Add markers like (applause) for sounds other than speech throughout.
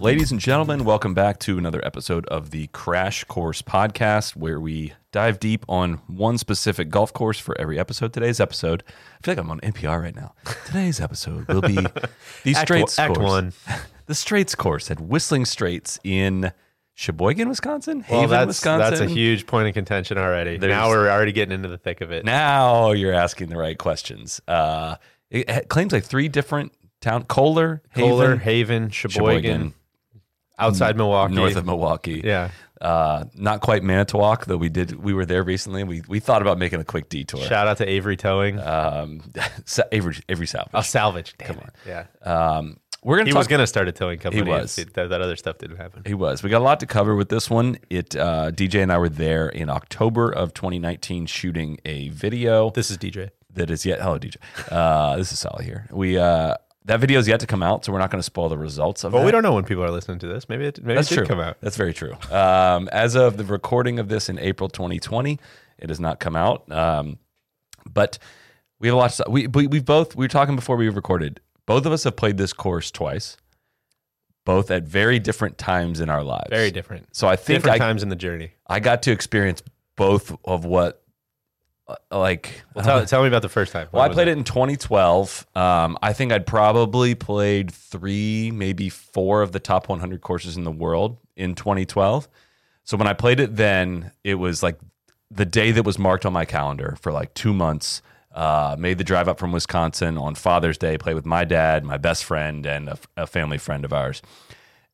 Ladies and gentlemen, welcome back to another episode of the Crash Course Podcast, where we dive deep on one specific golf course for every episode. Today's episode, I feel like I'm on NPR right now. Today's episode will be (laughs) the Straits one- Act course. one. (laughs) the Straits course at Whistling Straits in Sheboygan, Wisconsin. Well, Haven, that's Wisconsin. that's a huge point of contention already. There's- now we're already getting into the thick of it. Now you're asking the right questions. Uh, it, claims like three different town: Kohler, Kohler, Haven, Haven, Sheboygan, Sheboygan, outside Milwaukee, north of Milwaukee. yeah. Uh, not quite Manitowoc, though we did. We were there recently. We we thought about making a quick detour. Shout out to Avery Towing. Um, (laughs) Avery Avery Salvage. oh, salvage. Damn it. Yeah. Um, we're gonna He talk. was gonna start a towing company. was. if That, that other stuff didn't happen. He was. We got a lot to cover with this one. It uh, DJ and I were there in October of 2019 shooting a video This is DJ. that is yet. Hello, DJ. Uh, this is Sally here. We uh, that video is yet to come out, so we're not going to spoil the results of Well, that. we don't know when people are listening to this. Maybe it, maybe That's it true. come out. That's very true. Um, as of the recording of this in April 2020, it has not come out. Um, but we have a lot. Of, we we we've both we were talking before we recorded. Both of us have played this course twice, both at very different times in our lives. Very different. So I think Different I, times in the journey. I got to experience both of what, uh, like. Well, tell, (laughs) tell me about the first time. Well, I played it in 2012. Um, I think I'd probably played three, maybe four of the top 100 courses in the world in 2012. So when I played it then, it was like the day that was marked on my calendar for like two months. Uh, made the drive up from Wisconsin on Father's Day, played with my dad, my best friend, and a, a family friend of ours.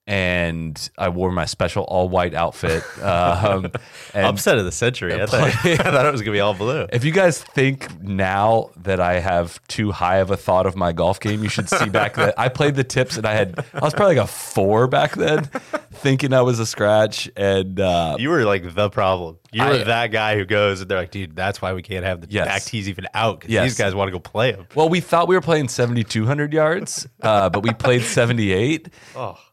And I wore my special all white outfit. (laughs) Um, and Upset of the century. I thought, (laughs) I thought it was gonna be all blue. if you guys think now that I have too high of a thought of my golf game, you should see back then. I played the tips and I had I was probably like a four back then, thinking I was a scratch. And uh, You were like the problem. You were I- that guy who goes and they're like, dude, that's why we can't have the Yes. back tees even out because Yes. these guys want to go play them. well, we thought we were playing seventy two hundred yards, uh, but we played (laughs) seventy eight.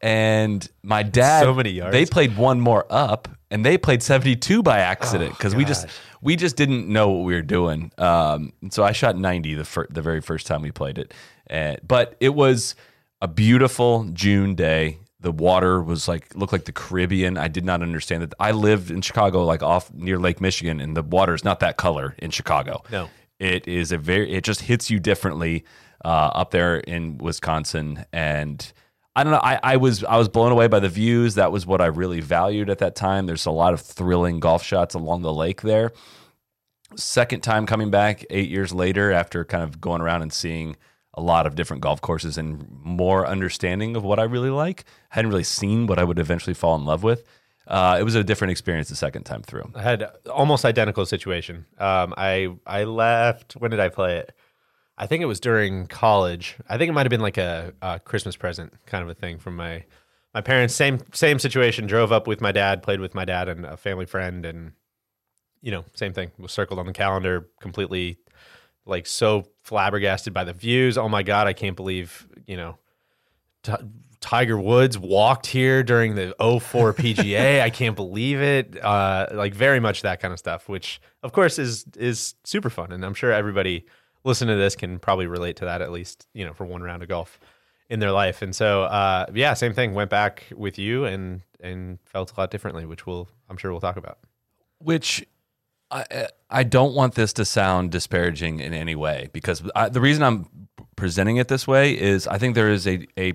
And my dad, So many yards. They played one more up, and they played seventy two by accident because we just we just didn't know what we were doing. Um, and so I shot ninety the fir- the very first time we played it, and, but it was a beautiful June day. The water was like looked like the Caribbean. I did not understand that. I lived in Chicago, like off near Lake Michigan, and the water is not that color in Chicago. No. it is a very. It just hits you differently uh, up there in Wisconsin, and I don't know. I, I was I was blown away by the views. That was what I really valued at that time. There's a lot of thrilling golf shots along the lake there. Second time coming back eight years later after kind of going around and seeing a lot of different golf courses and more understanding of what I really like. I Hadn't really seen what I would eventually fall in love with. Uh, it was a different experience the second time through. I had almost identical situation. Um, I I left. When did I play it? I think it was during college. I think it might have been like a, a Christmas present kind of a thing from my my parents. Same same situation. Drove up with my dad, played with my dad and a family friend, and you know, same thing. Was circled on the calendar. Completely like so flabbergasted by the views. Oh my god, I can't believe you know. T- Tiger Woods walked here during the 04 (laughs) PGA. I can't believe it. Uh, like very much that kind of stuff, which of course is is super fun, and I'm sure everybody listening to this can probably relate to that at least you know for one round of golf in their life. And so uh, yeah, same thing. Went back with you and and felt a lot differently, which we'll I'm sure we'll talk about. which I I don't want this to sound disparaging in any way because I, the reason I'm presenting it this way is I think there is a a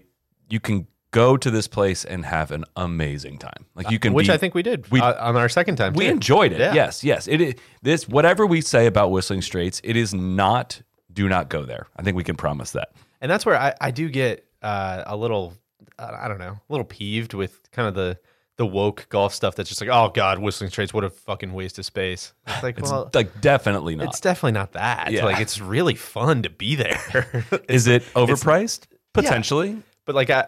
you can go to this place and have an amazing time. Like you can, which be- I think we did we- uh, on our second time. we too. enjoyed it. Yeah. Yes, yes. It is this whatever we say about Whistling Straits, it is not. Do not go there. I think we can promise that. and that's where I, I do get uh, a little I don't know a little peeved with kind of the the woke golf stuff that's just like, oh god, Whistling Straits, what a fucking waste of space. (laughs) It's like, It's well, like definitely not. it's definitely not that. Yeah. Like it's really fun to be there. (laughs) Is it overpriced? Yeah. Potentially. but like, I,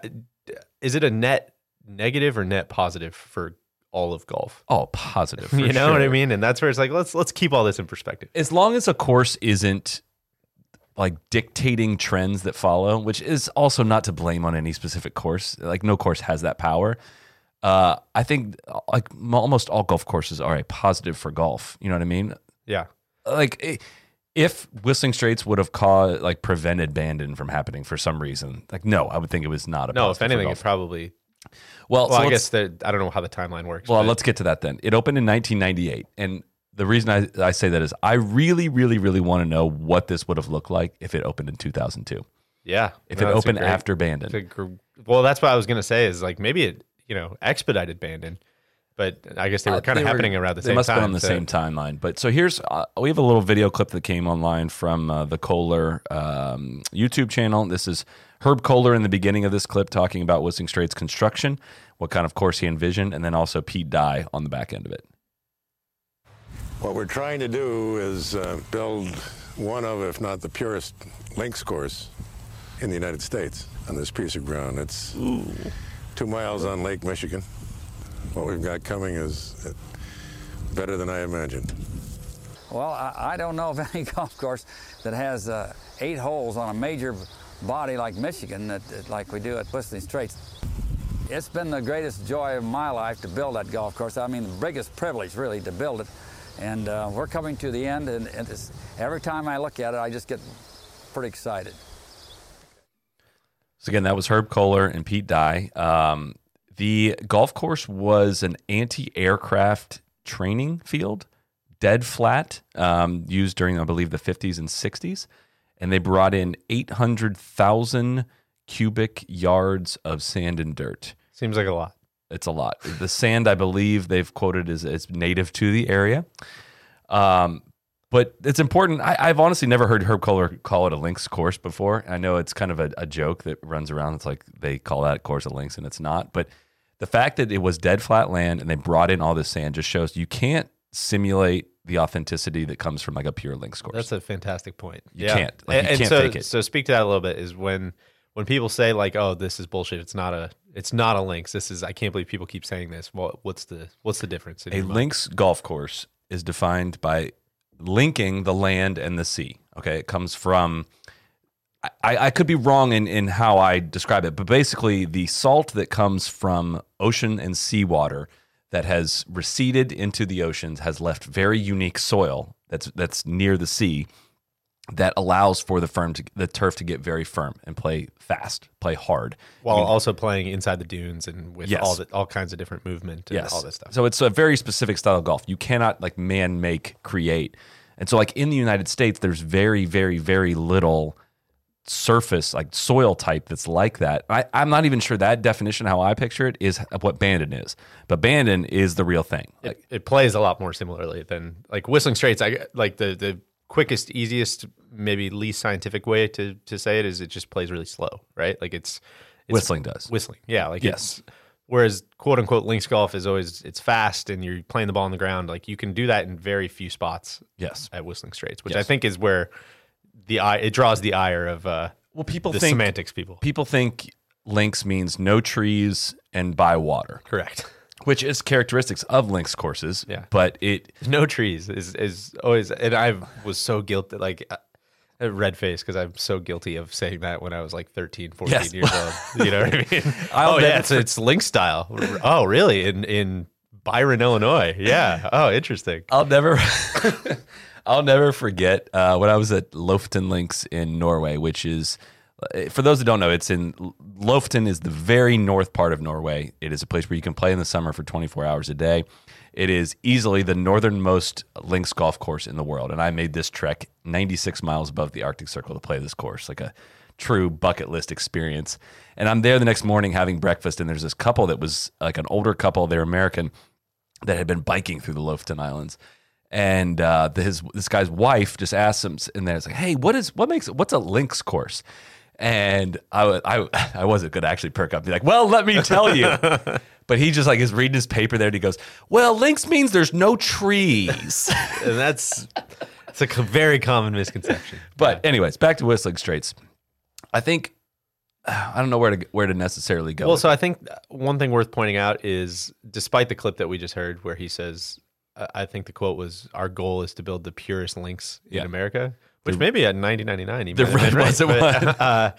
is it a net negative or net positive for all of golf? Oh, positive. (laughs) for you know what I mean? And that's where it's like, let's let's keep all this in perspective. As long as a course isn't like dictating trends that follow, which is also not to blame on any specific course. Like no course has that power. Uh, I think like almost all golf courses are a positive for golf. You know what I mean? Yeah. Like if Whistling Straits would have caused like prevented Bandon from happening for some reason, like no, I would think it was not a No, if anything, it probably. well, Well, so I guess that I don't know how the timeline works. Well, but- let's get to that then. It opened in 1998, and the reason I, I say that is I really, really, really want to know what this would have looked like if it opened in 2002. yeah. If No, it opened great- after Bandon, gr- well, that's what I was gonna say. Is like maybe it you know expedited Bandon, but I guess they were Uh, kind of they were- happening around the they same must time. have been on the so- same timeline. But so here's uh, we have a little video clip that came online from uh, the Kohler um, YouTube channel. This is Herb Kohler in the beginning of this clip talking about Whistling Straits construction, what kind of course he envisioned, and then also Pete Dye on the back end of it. What we're trying to do is uh, build one of, if not the purest links course in the United States on this piece of ground. It's two miles on Lake Michigan. What we've got coming is uh, better than I imagined. Well, I, I don't know of (laughs) any golf course that has uh, eight holes on a major body like Michigan, that, that- like we do at Whistling Straits. It's been the greatest joy of my life to build that golf course. I mean, the biggest privilege, really, to build it. And uh, we're coming to the end, and, and every time I look at it, I just get pretty excited. So again, that was Herb Kohler and Pete Dye. Um, the golf course was an anti-aircraft training field, dead flat, um, used during I believe the 50s and 60s, and they brought in 800,000 cubic yards of sand and dirt. Seems like a lot. It's a lot. The sand, I believe, they've quoted as, as native to the area. Um, but it's important. I, I've honestly never heard Herb Kohler call it a links course before. I know it's kind of a, a joke that runs around. It's like they call that course a links and it's not. But the fact that it was dead flat land and they brought in all this sand just shows you can't simulate the authenticity that comes from like a pure links course. That's a fantastic point. You can't. Like, and, you can't so, fake it. So speak to that a little bit. Is when when people say like, "Oh, this is bullshit." It's not a. It's not a links. This is. I can't believe people keep saying this. Well, what's the what's the difference? in A links golf course is defined by linking the land and the sea. Okay, it comes from. I, I could be wrong in, in how I describe it, but basically, the salt that comes from ocean and seawater that has receded into the oceans has left very unique soil that's that's near the sea that allows for the firm to the turf to get very firm and play fast, play hard. while also playing inside the dunes and with Yes. all the all kinds of different movement and all this stuff. So it's a very specific style of golf. You cannot like man make create. And so like in the United States, there's very, very, very little surface, like soil type that's like that. I, I'm not even sure that definition, how I picture it, is what Bandon is. But Bandon is the real thing. Like, it, it plays a lot more similarly than like Whistling Straits. I like the the quickest, easiest, maybe least scientific way to to say it is it just plays really slow, right? Like it's, it's whistling does. whistling, yeah. Like Yes. whereas quote unquote links golf is always it's fast and you're playing the ball on the ground. Like you can do that in very few spots yes. at Whistling Straits, which I think is where the eye it draws the ire of uh Well, people the think semantics people. people think links means no trees and by water, Correct. Which is characteristics of links courses. Yeah. But it (laughs) no trees is is always and I was so guilty like a red face because I'm so guilty of saying that when I was like 13 14 Yes. years old you know what I mean (laughs) oh yeah it's, it's link style oh really in in Byron Illinois yeah oh interesting I'll never, (laughs) I'll never forget uh, when I was at Lofoten Links in Norway, which is, for those that don't know, it's in Lofoten is the very north part of Norway. It is a place where you can play in the summer for 24 hours a day. It is easily the northernmost links golf course in the world, and I made this trek 96 miles above the Arctic Circle to play this course, like a true bucket list experience. And I'm there the next morning having breakfast, and there's this couple that was like an older couple. They're American that had been biking through the Lofoten Islands. And uh, his this guy's wife just asked him, and there's like, "Hey, what is what makes what's a links course?" And I I (laughs) I wasn't gonna actually perk up, and be like, "Well, let me tell you." (laughs) But he just like is reading his paper there and he goes, Well, links means there's no trees. (laughs) and that's it's a very common misconception. but anyways, back to Whistling Straits. I think (sighs) I don't know where to where to necessarily go. Well, so I think one thing worth pointing out is, despite the clip that we just heard, where he says, "I think the quote was, our goal is to build the purest links in Yeah. America," which maybe at 1999 he The might have been red right, was it but, was. (laughs) uh,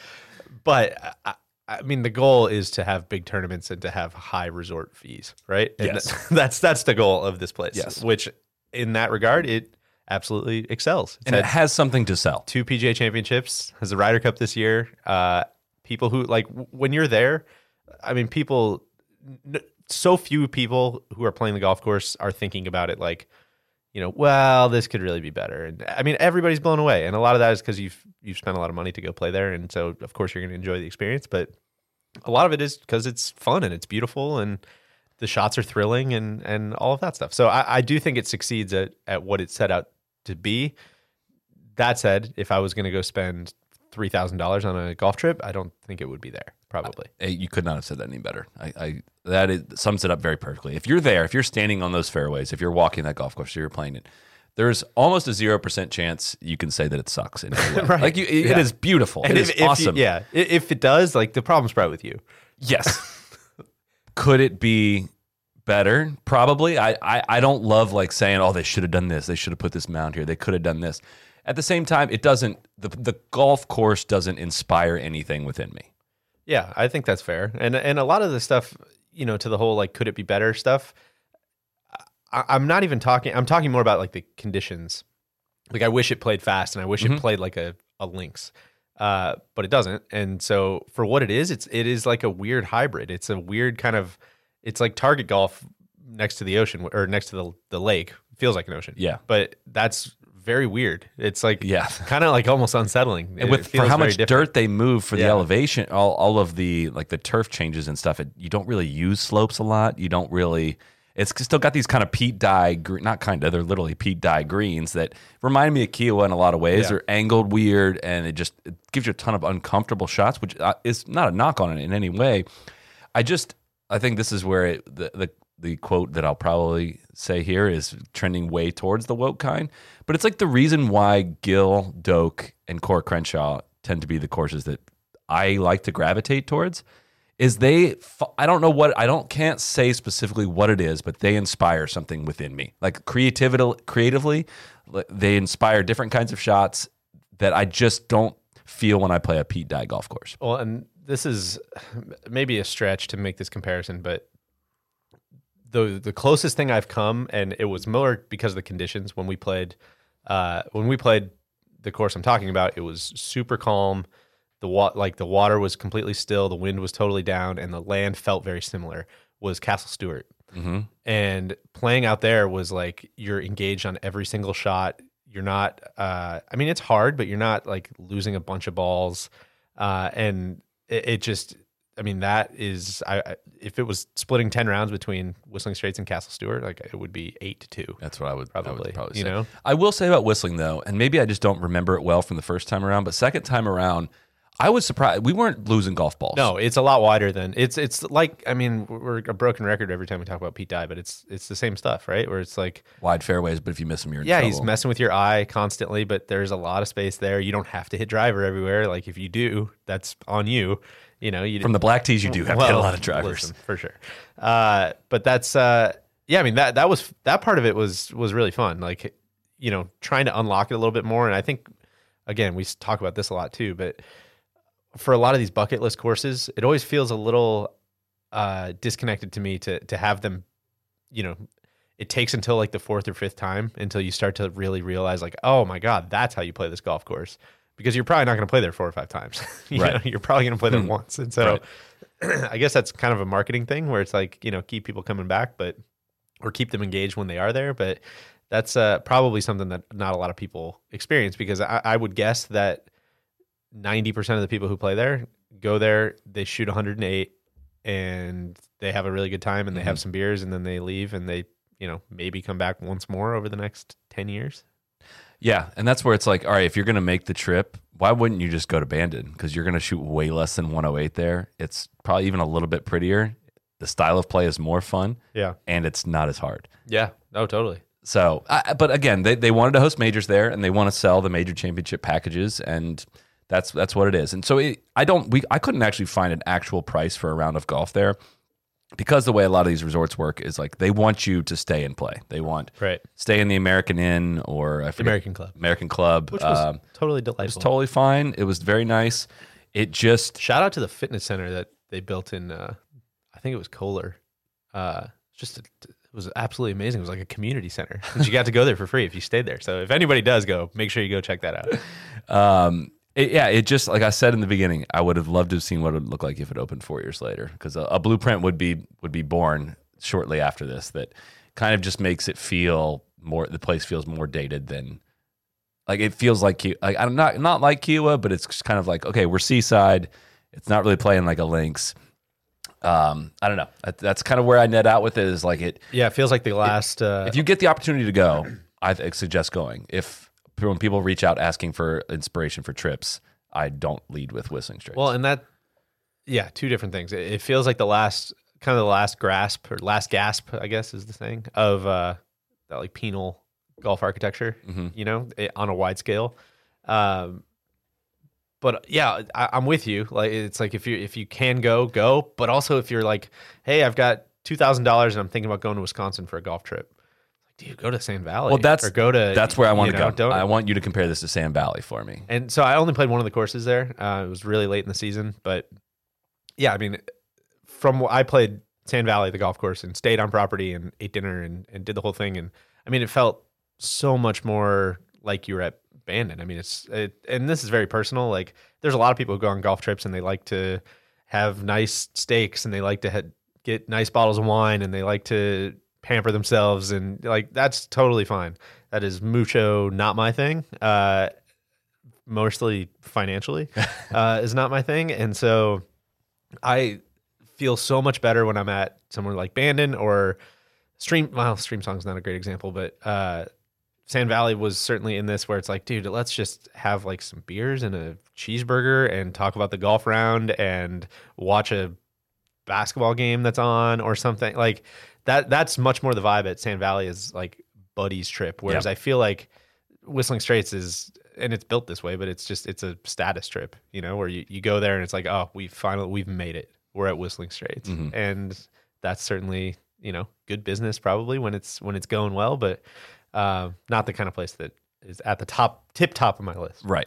but I, I mean, the goal is to have big tournaments and to have high resort fees, right? And Yes. that- (laughs) that's that's the goal of this place. Yes. which in that regard, it absolutely excels. It's and it has something to sell. two PGA championships, has the Ryder Cup this year. Uh, people who like when you're there, I mean, people, n- so few people who are playing the golf course are thinking about it like, you know, well, this could really be better. And I mean, everybody's blown away, and a lot of that is because you've you've spent a lot of money to go play there, and so of course you're going to enjoy the experience. But a lot of it is because it's fun and it's beautiful and the shots are thrilling and and all of that stuff. So I, I do think it succeeds at at what it set out to be. That said, if I was going to go spend three thousand dollars on a golf trip, I don't think it would be there. Probably. Eh, You could not have said that any better. I, I that is, sums it up very perfectly. If you're there, if you're standing on those fairways, if you're walking that golf course, or you're playing it, there's almost a zero percent chance you can say that it sucks. In. (laughs) Right. Like you, it, it Yeah. is beautiful. And it if, is if you- awesome. yeah, if it does, like the problem's probably with you. Yes. Could it be better? Probably. I, I, I don't love like saying, oh, they should have done this. They should have put this mound here. They could have done this. At the same time, it doesn't. The the golf course doesn't inspire anything within me. Yeah, I think that's fair. And and a lot of the stuff, you know, to the whole like could it be better stuff. I, I'm not even talking. I'm talking more about like the conditions. Like I wish it played fast, and I wish it played like a a links, uh, but it doesn't. And so for what it is, it's it is like a weird hybrid. It's a weird kind of. It's like target golf next to the ocean or next to the the lake. Feels like an ocean. Yeah. but that's very weird. It's like Yeah. kind of like almost unsettling. And It with for how much different. dirt they move for the elevation, all, all of the like the turf changes and stuff, it, you don't really use slopes a lot. You don't really. It's still got these kind of Pete Dye, not kind of, they're literally Pete Dye greens that remind me of Kiawah in a lot of ways. Yeah. They're angled weird, and it just it gives you a ton of uncomfortable shots, which uh, is not a knock on it in any way. I just, I think this is where it, the, the the quote that I'll probably say here is trending way towards the woke kind. But it's like the reason why Gil, Doak, and Coore Crenshaw tend to be the courses that I like to gravitate towards. Is they? I don't know what I don't can't say specifically what it is, but they inspire something within me. Like creativity, creatively, they inspire different kinds of shots that I just don't feel when I play a Pete Dye golf course. Well, and this is maybe a stretch to make this comparison, but the the closest thing I've come, and it was more because of the conditions when we played. Uh, when we played the course I'm talking about, it was super calm. The wa- like the water was completely still, the wind was totally down, and the land felt very similar. Was Castle Stuart, Mm-hmm. and playing out there was like you're engaged on every single shot you're not uh i mean it's hard but you're not like losing a bunch of balls uh and it, it just i mean that is I, I if it was splitting 10 rounds between whistling straits and castle stuart like it would be 8 to 2 That's what I would I would Probably, probably you say. know? I will say about whistling though, and maybe I just don't remember it well from the first time around, but second time around, I was surprised we weren't losing golf balls. no it's a lot wider than it's it's like i mean we're a broken record every time we talk about pete dye but it's it's the same stuff right where it's like wide fairways, but if you miss them, you're in yeah, he's messing with your eye constantly, but there's a lot of space there. You don't have to hit driver everywhere. Like if you do, that's on you. You know, you From the black tees, you do have to hit a lot of drivers. listen, for sure. Uh, but that's uh, yeah. I mean that that was that part of it was was really fun. Like you know, trying to unlock it a little bit more. And I think again, we talk about this a lot too. But for a lot of these bucket list courses, it always feels a little uh, disconnected to me to to have them. You know, it takes until like the fourth or fifth time until you start to really realize like, oh my god, that's how you play this golf course. Because you're probably not going to play there four or five times. (laughs) you Right. know, you're probably going to play there Hmm. once, and so (clears throat) I guess that's kind of a marketing thing where it's like you know keep people coming back, but or keep them engaged when they are there. But that's uh, probably something that not a lot of people experience because I, I would guess that ninety percent of the people who play there go there, they shoot 108, and they have a really good time, and they have some beers, and then they leave, and they you know maybe come back once more over the next ten years. Yeah, and that's where it's like, all right, if you're going to make the trip, why wouldn't you just go to Bandon? Because you're going to shoot way less than 108 there. It's probably even a little bit prettier. the style of play is more fun Yeah. and it's not as hard. Yeah. Oh, totally. So, I, but again, they, they wanted to host majors there, and they want to sell the major championship packages, and that's that's what it is. And so, it, I don't we I couldn't actually find an actual price for a round of golf there because the way a lot of these resorts work is like they want you to stay and play. They want Right. stay in the American Inn or I forget, American Club. American Club, Which was um, totally delightful. it was totally fine. It was very nice. It just Shout out to the fitness center that they built in, uh, I think it was Kohler. Uh, just a, it was absolutely amazing. It was like a community center. And you got to go there for free if you stayed there. So if anybody does go, make sure you go check that out. (laughs) Um, it, yeah, it just like I said in the beginning, I would have loved to have seen what it would look like if it opened four years later, because a, a blueprint would be would be born shortly after this. That kind of just makes it feel more. The place feels more dated than like it feels like Ki- like I'm not not like Kiawah, but it's just kind of like okay, we're seaside. It's not really playing like a links. Um, I don't know. That, that's kind of where I net out with it. Is like it Yeah, it feels like the last. Uh, if you get the opportunity to go, I suggest going. If when people reach out asking for inspiration for trips, I don't lead with Whistling Straits. well, and that, yeah, two different things. It, it feels like the last, kind of the last grasp or last gasp, I guess is the thing of uh, that like penal golf architecture. Mhm. You know, it, on a wide scale. Um, but yeah, I, I'm with you. Like it's like if you if you can go, go. But also if you're like, hey, I've got two thousand dollars and I'm thinking about going to Wisconsin for a golf trip. Dude, go to Sand Valley. well, that's or go to. that's where I want to know, go. don't- I want you to compare this to Sand Valley for me. and so I only played one of the courses there. Uh, it was really late in the season, but yeah, I mean, from what I played Sand Valley, the golf course, and stayed on property and ate dinner and, and did the whole thing. And I mean, it felt so much more like you were at Bandon. I mean, it's it, and this is very personal. Like, there's a lot of people who go on golf trips and they like to have nice steaks and they like to get nice bottles of wine and they like to pamper themselves and like that's totally fine. That is mucho not my thing. Uh, mostly financially (laughs) uh, is not my thing, and so I feel so much better when I'm at somewhere like Bandon or Stream. Well, Streamsong's not a great example, but uh, Sand Valley was certainly in this where it's like, dude, let's just have like some beers and a cheeseburger and talk about the golf round and watch a basketball game that's on or something like that. That's much more the vibe at Sand Valley is like buddies trip. Whereas Yeah. I feel like Whistling Straits is, and it's built this way, but it's just it's a status trip, you know, where you, you go there and it's like, oh, we finally we've made it. We're at Whistling Straits, Mhm. and that's certainly you know good business probably when it's when it's going well, but uh, not the kind of place that is at the top tip top of my list. Right.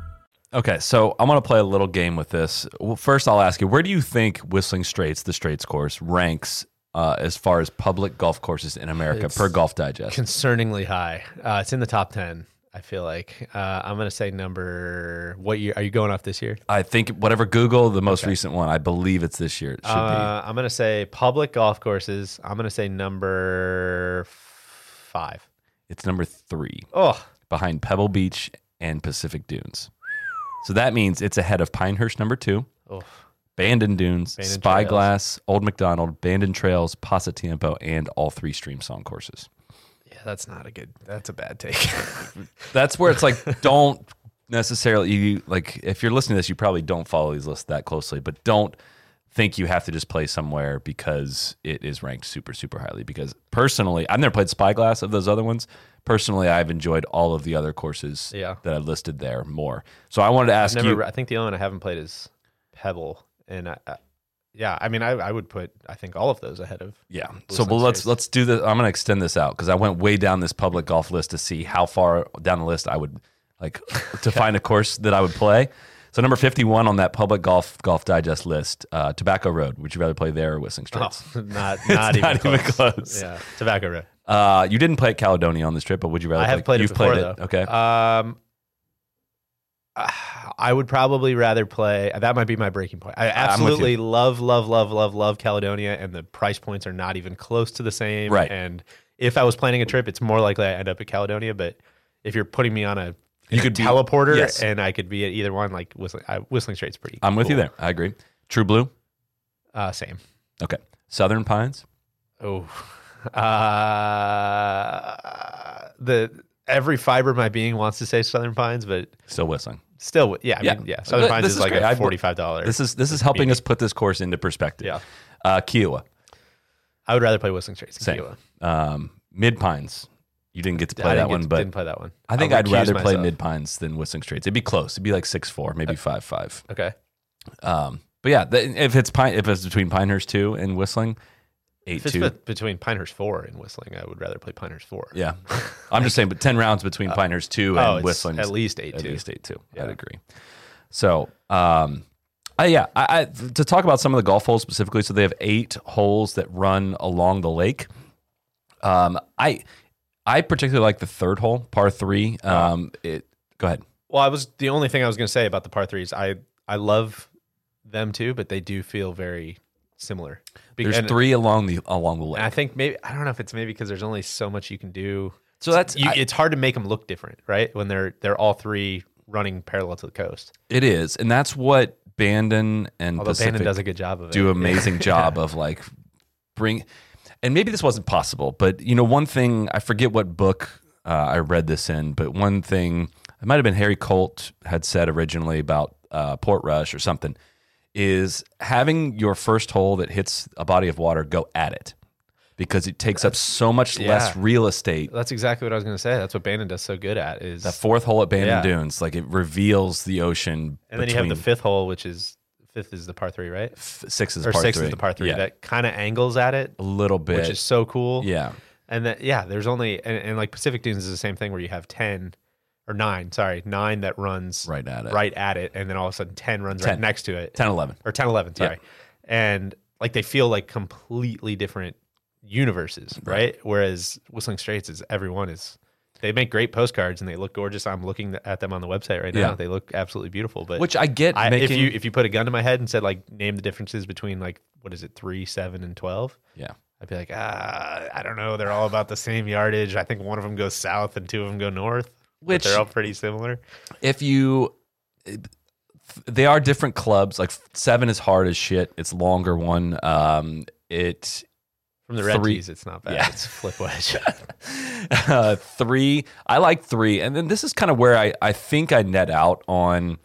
Okay, so I'm going to play a little game with this. Well, first, I'll ask you, where do you think Whistling Straits, the Straits course, ranks uh, as far as public golf courses in America It's per Golf Digest? Concerningly high. Uh, it's in the top ten. I feel like uh, I'm gonna say number. What year are you going off this year? I think whatever Google, the most recent one, I believe it's this year. It should Uh, I'm gonna say public golf courses. I'm gonna say number five. It's number three, Oh, behind Pebble Beach and Pacific Dunes. So that means it's ahead of Pinehurst, number two, oh, Bandon Dunes, Bandon Spyglass, Old Macdonald, Bandon Trails, Pasatiempo, and all three Stream Song courses. yeah, that's not a good. That's a bad take. (laughs) That's where it's like, don't necessarily you like if you're listening to this, you probably don't follow these lists that closely, but don't think you have to just play somewhere because it is ranked super super highly. Because personally, I've never played Spyglass of those other ones. Personally, I've enjoyed all of the other courses Yeah. that I listed there more. So I wanted to ask Never. you. I think the only one I haven't played is Pebble, and I, I, yeah, I mean, I, I would put I think all of those ahead of. Yeah. So well, let's let's do this. I'm going to extend this out because I went way down this public golf list to see how far down the list I would like to (laughs) find a course that I would play. So number 51 on that public golf golf digest list, uh, Tobacco Road. Would you rather play there or Whistling Straits? Oh, (laughs) not (laughs) not, even, not even close. close. Yeah, Tobacco Road. Uh, you didn't play at Caledonia on this trip, but would you rather? I have play, played it you've before played though. it. Okay. Um, (sighs) I would probably rather play. That might be my breaking point. I absolutely love, love, love, love, love Caledonia, and the price points are not even close to the same. Right. And if I was planning a trip, it's more likely I end up at Caledonia. But if you're putting me on a, You could be- teleporter, yes. and I could be at either one, like Whistling, I, Whistling Strait's pretty. I'm with you there. I agree. True Blue. Uh, same. Okay. Southern Pines. Oh, uh, the every fiber of my being wants to say Southern Pines, but Still whistling. still, yeah, I Yeah. mean, yeah. Southern Th- Pines this is, is like great. a forty-five dollars. This is this is helping us put this course into perspective. Yeah. Uh, Kiawah. I would rather play Whistling Straits than Same. Kiawah. Um, Mid Pines. You didn't get to play that one, to- but didn't play that one. I think I'd rather play. Mid Pines than Whistling Straits. It'd be close. It'd be like six four, maybe five five. Okay. Um, but yeah, the, if it's Pine, if it's between Pinehurst two and Whistling, eight If it's two. between Pinehurst four and Whistling, I would rather play Pinehurst four. Yeah, (laughs) I'm just saying, but ten rounds between Pinehurst two and oh, Whistling, at least eight at two. least eight two. Yeah. I'd agree. So, um, I, yeah, I, I, to talk about some of the golf holes specifically, so they have eight holes that run along the lake. Um, I I particularly like the third hole, par three. Um, it go ahead. Well, I was the only thing I was going to say about the par threes. I I love them too, but they do feel very similar. Be- There's and- three along the along the lake. I think maybe I don't know if it's maybe because there's only so much you can do. So that's You, I- it's hard to make them look different, right? When they're they're all three running parallel to the coast. it is, and that's what Bandon and Although Pacific Bandon does a good job of it. do amazing (laughs) job of like bring and maybe this wasn't possible but you know one thing i forget what book uh, i read this in but one thing it might have been harry colt had said originally about uh, portrush or something is having your first hole that hits a body of water go at it because it takes up so much less real estate That's exactly what I was going to say. That's what Bandon does so good at is the fourth hole at bandon Yeah. dunes like it reveals the ocean and then you have the fifth hole, which is fifth is the par three, right? f- six is or par six three. is the par three yeah, that kind of angles at it, a little bit which is so cool. yeah And that yeah, there's only and, and like Pacific Dunes is the same thing where you have ten or nine, sorry, nine that runs Right at it. right at it, and then all of a sudden ten runs right next to it, 10 11 or 10, 11, Yeah. sorry, and like they feel like completely different universes, right? Whereas Whistling Straits is everyone is. They make great postcards and they look gorgeous. I'm looking at them on the website right now. Yeah. They look absolutely beautiful. But which i get I, making if you if you put a gun to my head and said like name the differences between like what is it three, seven, and twelve, yeah I'd be like, ah, I don't know. They're all about the same yardage. I think one of them goes south and two of them go north. Which- they're all pretty similar. if you they are different clubs like seven is hard as shit it's longer one um it From the red Three- tees, it's not bad. Yeah. It's flip wedge. (laughs) uh, three i like three and then this is kind of where i i think i net out on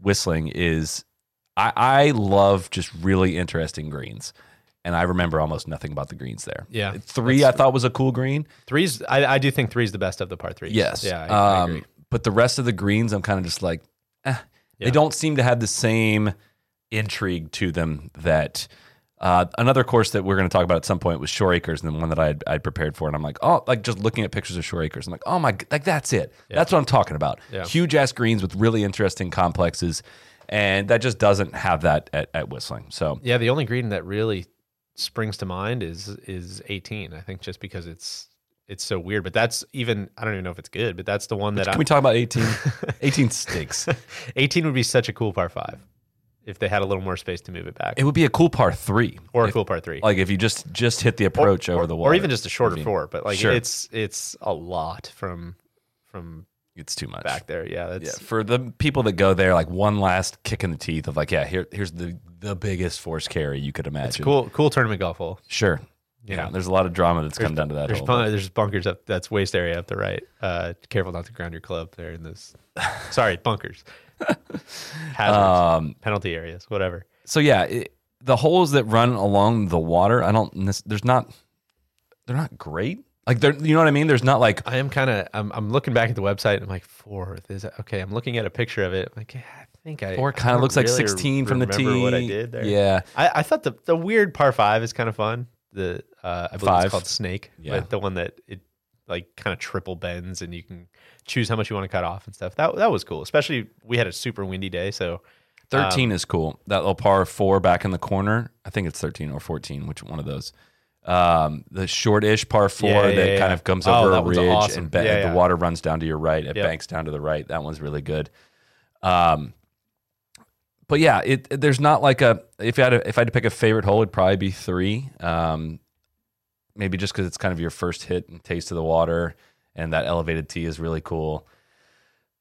whistling is i i love just really interesting greens and i remember almost nothing about the greens there Yeah. three i thought was a cool green three's, I, I do think three's the best of the par threes. Yes. Yeah, I, I um, agree. But the rest of the greens, I'm kind of just like, eh. Yeah. They don't seem to have the same intrigue to them that. Uh, another course that we're going to talk about at some point was Shore Acres, and the one that I had I'd prepared for, and I'm like, oh, like just looking at pictures of Shore Acres, I'm like, oh my, like that's it. That's what I'm talking about. Yeah. Huge ass greens with really interesting complexes, and that just doesn't have that at, at Whistling. So Yeah, the only green that really springs to mind is is 18. I think just because it's it's so weird, but that's even I don't even know if it's good, but that's the one that can I, we talk about 18? (laughs) 18 stinks. (laughs) 18 would be such a cool par five if they had a little more space to move it back, It would be a cool par three, or a If- cool par three. Like if you just just hit the approach over the water, or even just a shorter I mean, four. But like sure. it's it's a lot from from it's too much. back there. Yeah, Yeah, that's for the people that go there, like one last kick in the teeth of like, yeah, here here's the the biggest force carry you could imagine. it's cool. Cool tournament golf hole. Sure. Yeah. Yeah. there's a lot of drama that's come down to that. There's hole. bun- there's bunkers up. That's waste area up the right. Uh, careful not to ground your club there in this. Sorry, bunkers. (laughs) Hazards, Um, penalty areas, whatever. so yeah, it, the holes that run along the water, I don't. There's not. They're not great. Like they're, you know what I mean. There's not like I am kind of. I'm, I'm looking back at the website. and I'm like fourth. Is that, okay. I'm looking at a picture of it. I'm like, yeah, I think I. four kind of looks like really 16 from the tee. What I did there. Yeah, I, I thought the the weird par five is kind of fun. The uh, I believe Five. it's called Snake. Yeah. but the one that it like kind of triple bends and you can choose how much you want to cut off and stuff. That that was cool. Especially we had a super windy day, so 13 is cool. That little par four back in the corner. I think it's 13 or 14, which one of those. Um, the short-ish par four Yeah, yeah, that yeah. kind of comes Oh, over a ridge awesome. and ba- the water runs down to your right. It Yep. banks down to the right. That one's really good. Um, but yeah, it, there's not like a if I had to, if I had to pick a favorite hole, it'd probably be three. Um, maybe just because it's kind of your first hit and taste of the water, and that elevated tee is really cool.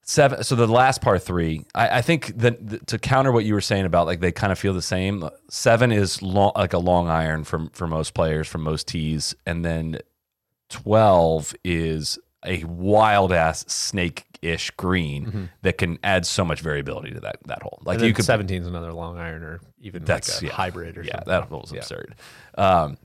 Seven. So the last par three, I, I think that th- to counter what you were saying about like they kind of feel the same. Seven is long, like a long iron for for most players from most tees, and then twelve is a wild ass snake ish green that can add so much variability to that that hole. Like Mm-hmm. you could 17 is another long iron or even that's like a yeah. hybrid or yeah, something. that hole's Yeah. absurd. Um,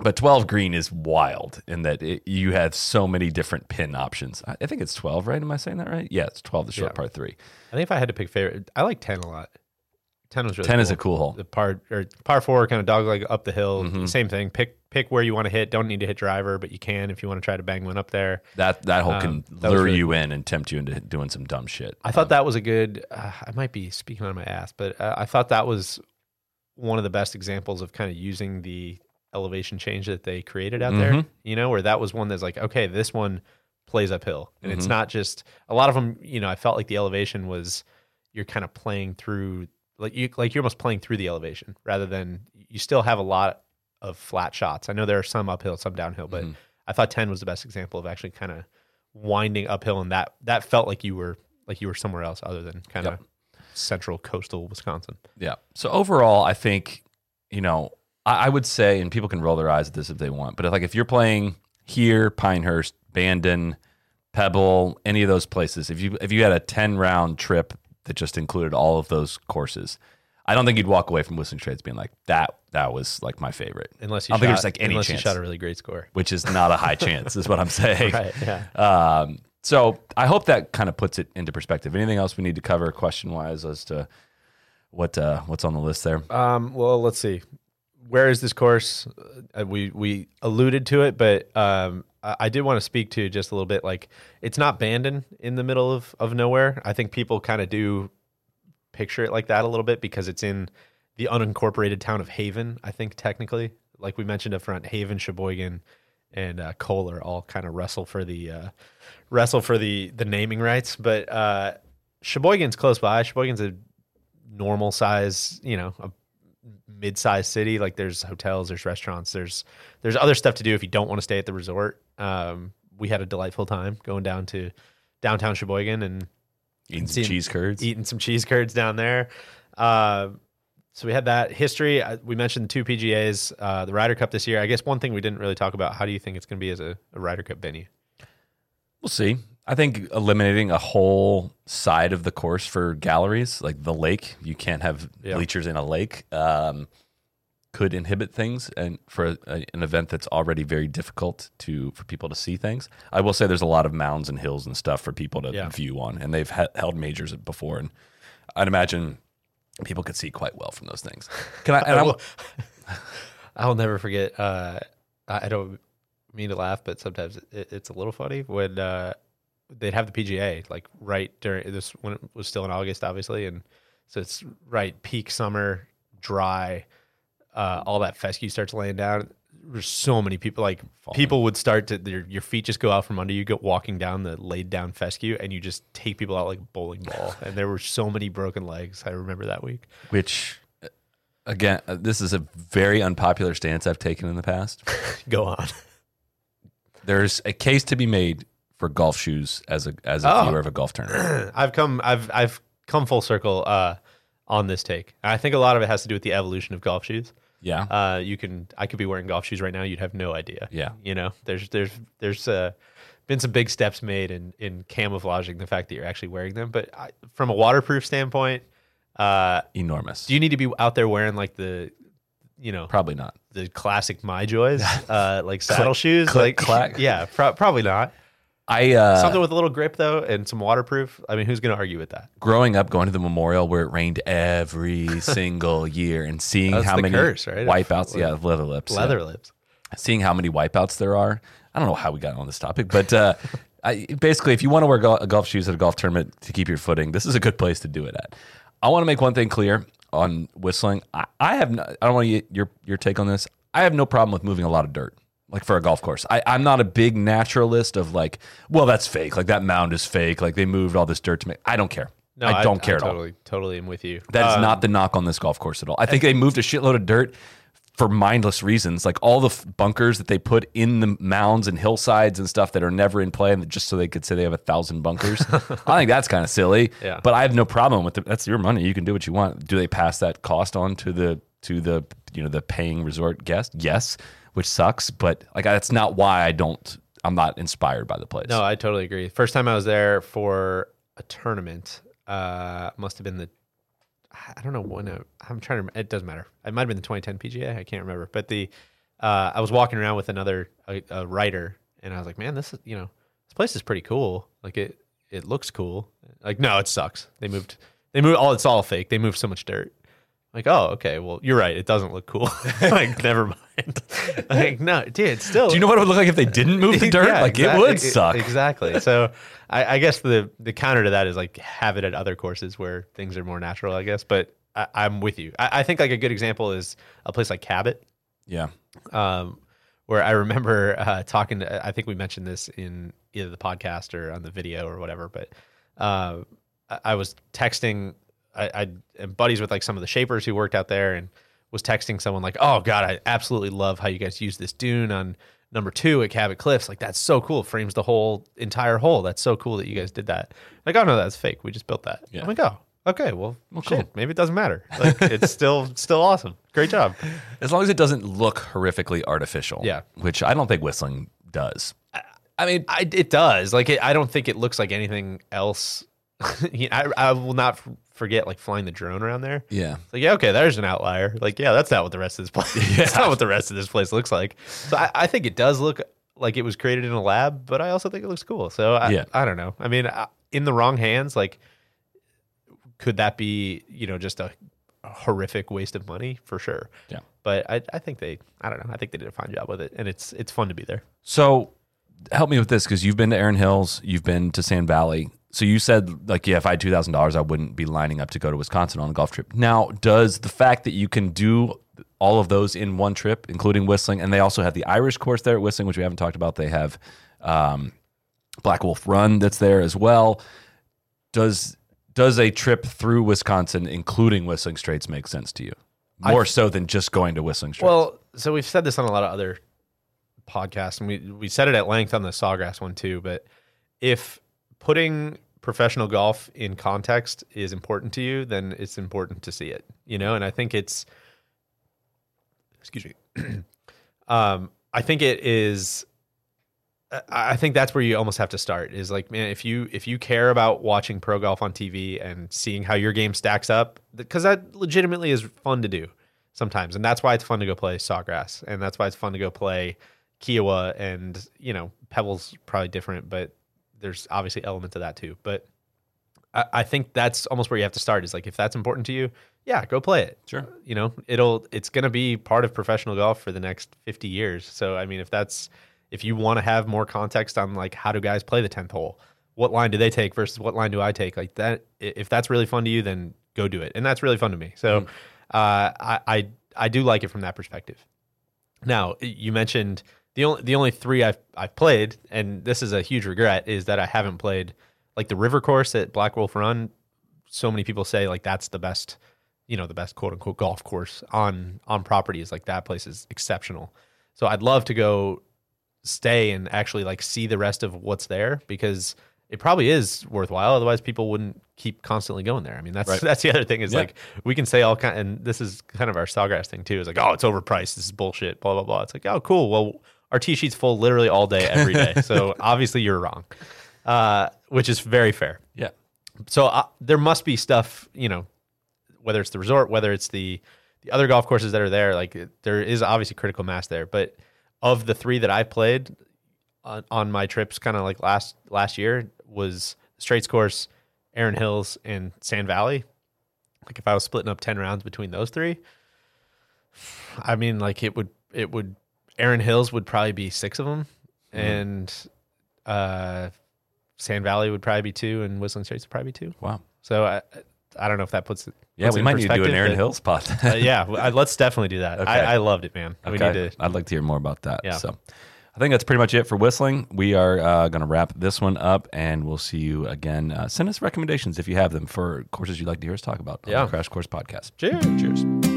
but 12 green is wild in that it, you have so many different pin options. I, I think it's 12, right? Am I saying that right? Yeah, it's 12, the short Yeah. par three. I think if I had to pick favorite, I like 10 a lot. 10 was really 10 is a cool hole. The par or par four kind of dog leg up the hill. Mm-hmm. Same thing. Pick pick where you want to hit. Don't need to hit driver, but you can if you want to try to bang one up there. That that hole Um, can that lure really you in and tempt you into doing some dumb shit. I thought that was a good. Uh, I might be speaking on my ass, but uh, I thought that was one of the best examples of kind of using the elevation change that they created out there. Mhm. You know, where that was one that's like, okay, this one plays uphill, and it's Mhm. not just a lot of them. You know, I felt like the elevation was you're kind of playing through, like you like you're almost playing through the elevation rather than you still have a lot of flat shots. I know there are some uphill, some downhill, but Mhm. I thought ten was the best example of actually kind of winding uphill, and that that felt like you were like you were somewhere else other than kind of Yep. central coastal Wisconsin. Yeah. So overall, I think, you know, I, I would say, and people can roll their eyes at this if they want, but if, like if you're playing here, Pinehurst, Bandon, Pebble, any of those places, if you if you had a ten round trip that just included all of those courses, I don't think you'd walk away from Whistling Straits being like that. That was like my favorite, Unless you I don't think shot, there's like any unless chance, you shot a really great score. which is not a high chance, is what I'm saying. (laughs) Right. Yeah. Um, so I hope that kind of puts it into perspective. Anything else we need to cover question wise as to what uh, what's on the list there? Um, well, let's see. Where is this course? Uh, we we alluded to it, but um, I, I did want to speak to just a little bit. Like, it's not Bandon in the middle of of nowhere. I think people kind of do picture it like that a little bit because it's in the unincorporated town of Haven. I think technically, like we mentioned up front, Haven, Sheboygan, and uh, Kohler all kind of wrestle for the uh, wrestle for the the naming rights. But uh, Sheboygan's close by. Sheboygan's a normal size, you know, a mid-sized city. Like there's hotels, there's restaurants, there's there's other stuff to do if you don't want to stay at the resort. Um, we had a delightful time going down to downtown Sheboygan and Eating some seen- cheese curds. eating some cheese curds down there. Uh, so we had that history. I, we mentioned the two PGAs, uh, the Ryder Cup this year. I guess one thing we didn't really talk about. How do you think it's going to be as a, a Ryder Cup venue? We'll see. I think eliminating a whole side of the course for galleries, like the lake, you can't have Yeah. bleachers in a lake, um, could inhibit things, and for a, an event that's already very difficult to for people to see things. I will say there's a lot of mounds and hills and stuff for people to Yeah. view on, and they've ha- held majors before, and I'd imagine people could see quite well from those things. Can I? (laughs) And I, will- (laughs) I'll never forget. Uh, I I don't mean to laugh, but sometimes it, it's a little funny when uh, they'd have the PGA like right during this when it was still in August, obviously, and so it's right peak summer, dry. Uh, all that fescue starts laying down. There's so many people. Like people would start to their, your feet just go out from under you, go walking down the laid down fescue, and you just take people out like a bowling ball. and there were so many broken legs. I remember that week. which again, uh, this is a very unpopular stance I've taken in the past. (laughs) Go on. There's a case to be made for golf shoes as a as a Oh. viewer of a golf tournament. (clears throat) I've come I've I've come full circle uh, on this take. I think a lot of it has to do with the evolution of golf shoes. Yeah. Uh, you can I could be wearing golf shoes right now. You'd have no idea. Yeah. You know, there's there's there's uh, been some big steps made in in camouflaging the fact that you're actually wearing them. But I, from a waterproof standpoint, uh, Enormous. do you need to be out there wearing like the you know Probably not. the classic my joys (laughs) uh, like saddle shoes click, like clack. (laughs) yeah pro- probably not I uh, something with a little grip though and some waterproof. I mean, who's going to argue with that? growing up going to the memorial where it rained every (laughs) single year and seeing That's how many curse, right? wipeouts. Yeah, leather lips. yeah. Leather lips. seeing how many wipeouts there are. I don't know how we got on this topic, but uh, (laughs) I, basically, if you want to wear gol- golf shoes at a golf tournament to keep your footing, this is a good place to do it at. I want to make one thing clear on whistling. I, I have no, I don't want to get your your take on this. I have no problem with moving a lot of dirt, like for a golf course. I, I'm not a big naturalist of like, well, that's fake. Like that mound is fake. Like they moved all this dirt to make. I don't care. No, I don't care at all. totally, Totally, am with you. That is Um, not the knock on this golf course at all. I think they moved a shitload of dirt for mindless reasons, like all the f- bunkers that they put in the mounds and hillsides and stuff that are never in play, and just so they could say they have a thousand bunkers. (laughs) I think that's kind of silly. Yeah. But I have no problem with it. That's your money. You can do what you want. Do they pass that cost on to the to the you know the paying resort guest? Yes, which sucks. But like that's not why I don't. I'm not inspired by the place. No, I totally agree. First time I was there for a tournament, uh, must have been the, I don't know when. I, I'm trying to. It doesn't matter. It might have been the 2010 PGA. I can't remember. But the, uh, I was walking around with another a, a writer, and I was like, man, this is you know, this place is pretty cool. Like it, it looks cool. Like no, it sucks. They moved. They moved. All it's all fake. They moved so much dirt. Like, oh, okay. Well, you're right. It doesn't look cool. (laughs) like, never mind. (laughs) like, no, dude, still. Do you know what it would look like if they didn't move the (laughs) dirt? Yeah, like exact- it would suck. Exactly. So I, I guess the the counter to that is like have it at other courses where things are more natural. I guess, but I, I'm with you. I, I think like a good example is a place like Cabot, Yeah. um, where I remember uh, talking. To, I think we mentioned this in either the podcast or on the video or whatever. But uh, I, I was texting. I, I am buddies with like some of the shapers who worked out there, and was texting someone like, "Oh God, I absolutely love how you guys use this dune on number two at Cabot Cliffs. Like that's so cool. Frames the whole entire hole. That's so cool that you guys did that. Like, oh no, that's fake. We just built that. Yeah. I'm like, oh, okay, well, Well, shit, cool. maybe it doesn't matter. Like it's (laughs) still still awesome. Great job. As long as it doesn't look horrifically artificial. Yeah. Which I don't think whistling does. I mean, I, it does. Like, it, I don't think it looks like anything else. (laughs) I, I will not forget like flying the drone around there. Yeah. It's like, yeah, okay, there's an outlier. Like, yeah, that's not what the rest of this place. (laughs) That's not what the rest of this place looks like. So I, I think it does look like it was created in a lab, but I also think it looks cool. So I, Yeah. I don't know. I mean, I- in the wrong hands, like, could that be you know just a, a horrific waste of money for sure? Yeah. But I, I think they, I don't know. I think they did a fine job with it, and it's it's fun to be there. So help me with this because you've been to Erin Hills, you've been to Sand Valley. So you said like, yeah, if I had two thousand dollars, I wouldn't be lining up to go to Wisconsin on a golf trip. Now, does the fact that you can do all of those in one trip, including whistling, and they also have the Irish course there at whistling, which we haven't talked about. They have um, Black Wolf Run that's there as well. Does does a trip through Wisconsin, including Whistling Straits, make sense to you? More so than just going to Whistling Straits. Well, so we've said this on a lot of other podcasts, and we we said it at length on the Sawgrass one too. But if putting professional golf in context is important to you, then it's important to see it. You know, and I think it's excuse me. (clears throat) um, I think it is. I think that's where you almost have to start. Is like, man, if you if you care about watching pro golf on TV and seeing how your game stacks up, because that legitimately is fun to do sometimes, and that's why it's fun to go play Sawgrass, and that's why it's fun to go play Kiawah, and you know, Pebbles probably different, but there's obviously elements of that too. But I, I think that's almost where you have to start. Is like if that's important to you, yeah, go play it. Sure. You know, it'll it's going to be part of professional golf for the next 50 years. So I mean, if that's if you want to have more context on like how do guys play the 10th hole, what line do they take versus what line do I take? Like that, if that's really fun to you, then go do it, and that's really fun to me. So uh, I, I I do like it from that perspective. Now you mentioned the only the only three I've I've played, and this is a huge regret, is that I haven't played like the river course at Black Wolf Run. So many people say like that's the best, you know, the best quote unquote golf course on on properties. Like that place is exceptional. So I'd love to go stay and actually like see the rest of what's there because it probably is worthwhile. Otherwise, people wouldn't keep constantly going there. I mean, that's Right. that's the other thing is Yeah. like we can say all kind, and this is kind of our Sawgrass thing too. Is like, oh, it's overpriced. This is bullshit. Blah blah blah. It's like, oh, cool. Well, our tee sheet's full literally all day, every day. (laughs) so obviously, you're wrong, uh, which is very fair. yeah. So uh, there must be stuff, you know, whether it's the resort, whether it's the the other golf courses that are there. Like there is obviously critical mass there, but of the three that I played on, on my trips, kind of like last last year, was Straits Course, Erin Hills, and Sand Valley. Like if I was splitting up ten rounds between those three, I mean, like it would it would Erin Hills would probably be six of them, and uh, Sand Valley would probably be two, and Whistling Straits would probably be two. Wow. So I, I don't know if that puts it. Yeah, puts we it might need to do an Erin but- Hills pod. Uh, yeah, (laughs) I- let's definitely do that. Okay. I, I loved it, man. We need to. I'd like to hear more about that. Yeah. So, I think that's pretty much it for whistling. We are uh, going to wrap this one up, and we'll see you again. Uh, send us recommendations if you have them for courses you'd like to hear us talk about on Yeah. the Crash Course Podcast. Cheers. Cheers.